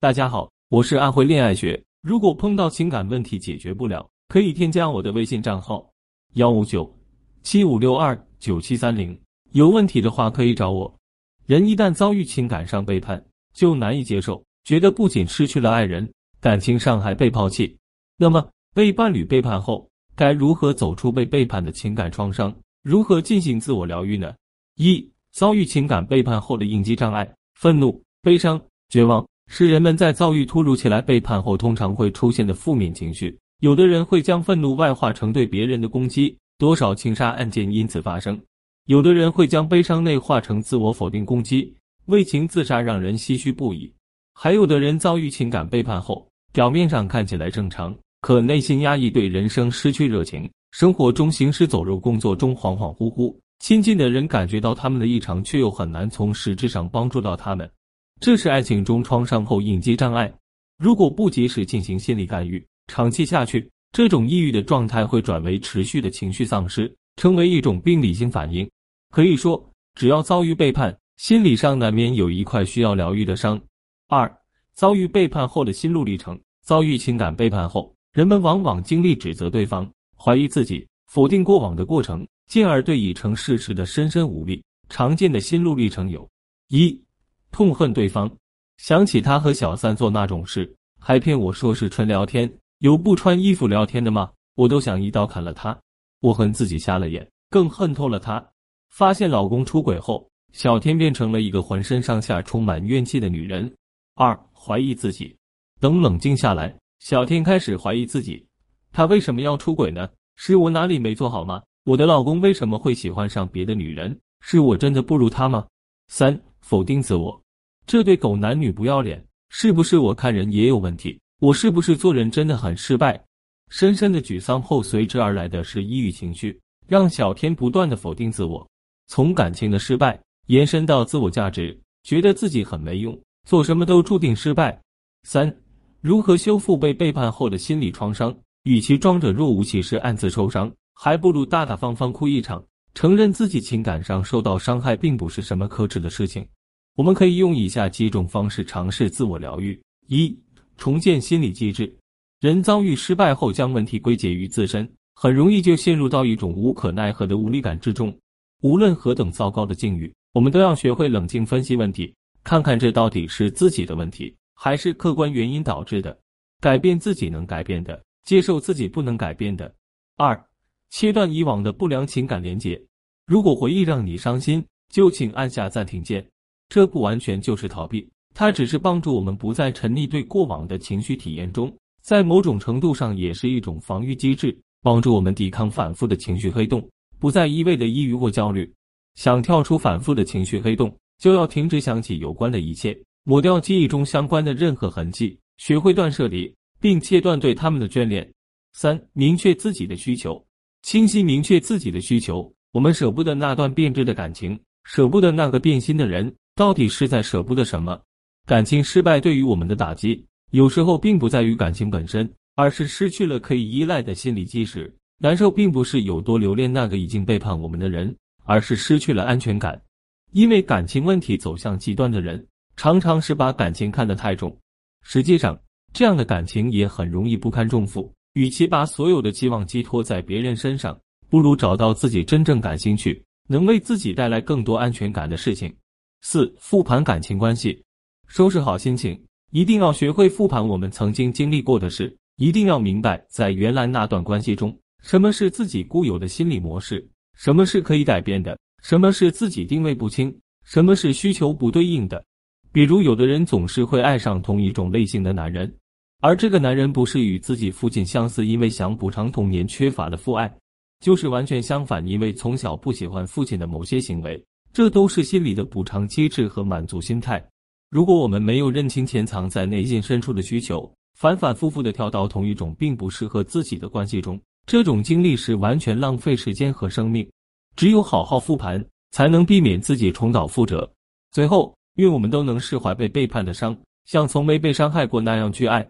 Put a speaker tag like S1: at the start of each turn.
S1: 大家好，我是安徽恋爱学。如果碰到情感问题解决不了，可以添加我的微信账号幺五九七五六二九七三零。有问题的话可以找我。人一旦遭遇情感上背叛，就难以接受，觉得不仅失去了爱人，感情上还被抛弃。那么，被伴侣背叛后，该如何走出被背叛的情感创伤？如何进行自我疗愈呢？一、遭遇情感背叛后的应激障碍：愤怒、悲伤、绝望。是人们在遭遇突如其来背叛后通常会出现的负面情绪。有的人会将愤怒外化成对别人的攻击，多少情杀案件因此发生；有的人会将悲伤内化成自我否定攻击，为情自杀让人唏嘘不已。还有的人遭遇情感背叛后，表面上看起来正常，可内心压抑，对人生失去热情，生活中行尸走肉，工作中恍恍惚惚，亲近的人感觉到他们的异常，却又很难从实质上帮助到他们。这是爱情中创伤后应激障碍，如果不及时进行心理干预，长期下去，这种抑郁的状态会转为持续的情绪丧失，成为一种病理性反应。可以说，只要遭遇背叛，心理上难免有一块需要疗愈的伤。二、遭遇背叛后的心路历程。遭遇情感背叛后，人们往往经历指责对方、怀疑自己、否定过往的过程，进而对已成事实的深深无力。常见的心路历程有：一。痛恨对方，想起他和小三做那种事，还骗我说是纯聊天，有不穿衣服聊天的吗？我都想一刀砍了他。我恨自己瞎了眼，更恨透了他。发现老公出轨后，小天变成了一个浑身上下充满怨气的女人。二，怀疑自己。等冷静下来，小天开始怀疑自己，他为什么要出轨呢？是我哪里没做好吗？我的老公为什么会喜欢上别的女人？是我真的不如他吗？三。否定自我，这对狗男女不要脸！是不是我看人也有问题？我是不是做人真的很失败？深深的沮丧后随之而来的是抑郁情绪，让小天不断的否定自我，从感情的失败延伸到自我价值，觉得自己很没用，做什么都注定失败。三，如何修复被背叛后的心理创伤？与其装着若无其事暗自受伤，还不如大大方方哭一场，承认自己情感上受到伤害，并不是什么可耻的事情。我们可以用以下几种方式尝试自我疗愈：一、重建心理机制。人遭遇失败后，将问题归结于自身，很容易就陷入到一种无可奈何的无力感之中。无论何等糟糕的境遇，我们都要学会冷静分析问题，看看这到底是自己的问题，还是客观原因导致的。改变自己能改变的，接受自己不能改变的。二、切断以往的不良情感连结。如果回忆让你伤心，就请按下暂停键。这不完全就是逃避，它只是帮助我们不再沉溺对过往的情绪体验中，在某种程度上也是一种防御机制，帮助我们抵抗反复的情绪黑洞，不再一味的抑郁或焦虑。想跳出反复的情绪黑洞，就要停止想起有关的一切，抹掉记忆中相关的任何痕迹，学会断舍离，并切断对他们的眷恋。三、明确自己的需求，清晰明确自己的需求。我们舍不得那段变质的感情，舍不得那个变心的人。到底是在舍不得什么？感情失败对于我们的打击，有时候并不在于感情本身，而是失去了可以依赖的心理基石。难受并不是有多留恋那个已经背叛我们的人，而是失去了安全感。因为感情问题走向极端的人，常常是把感情看得太重。实际上，这样的感情也很容易不堪重负。与其把所有的期望寄托在别人身上，不如找到自己真正感兴趣、能为自己带来更多安全感的事情。四、复盘感情关系，收拾好心情，一定要学会复盘我们曾经经历过的事，一定要明白在原来那段关系中，什么是自己固有的心理模式，什么是可以改变的，什么是自己定位不清，什么是需求不对应的。比如，有的人总是会爱上同一种类型的男人，而这个男人不是与自己父亲相似，因为想补偿童年缺乏的父爱，就是完全相反，因为从小不喜欢父亲的某些行为。这都是心理的补偿机制和满足心态。如果我们没有认清潜藏在内心深处的需求，反反复复的跳到同一种并不适合自己的关系中，这种经历是完全浪费时间和生命。只有好好复盘，才能避免自己重蹈覆辙。最后，愿我们都能释怀被背叛的伤，像从没被伤害过那样去爱。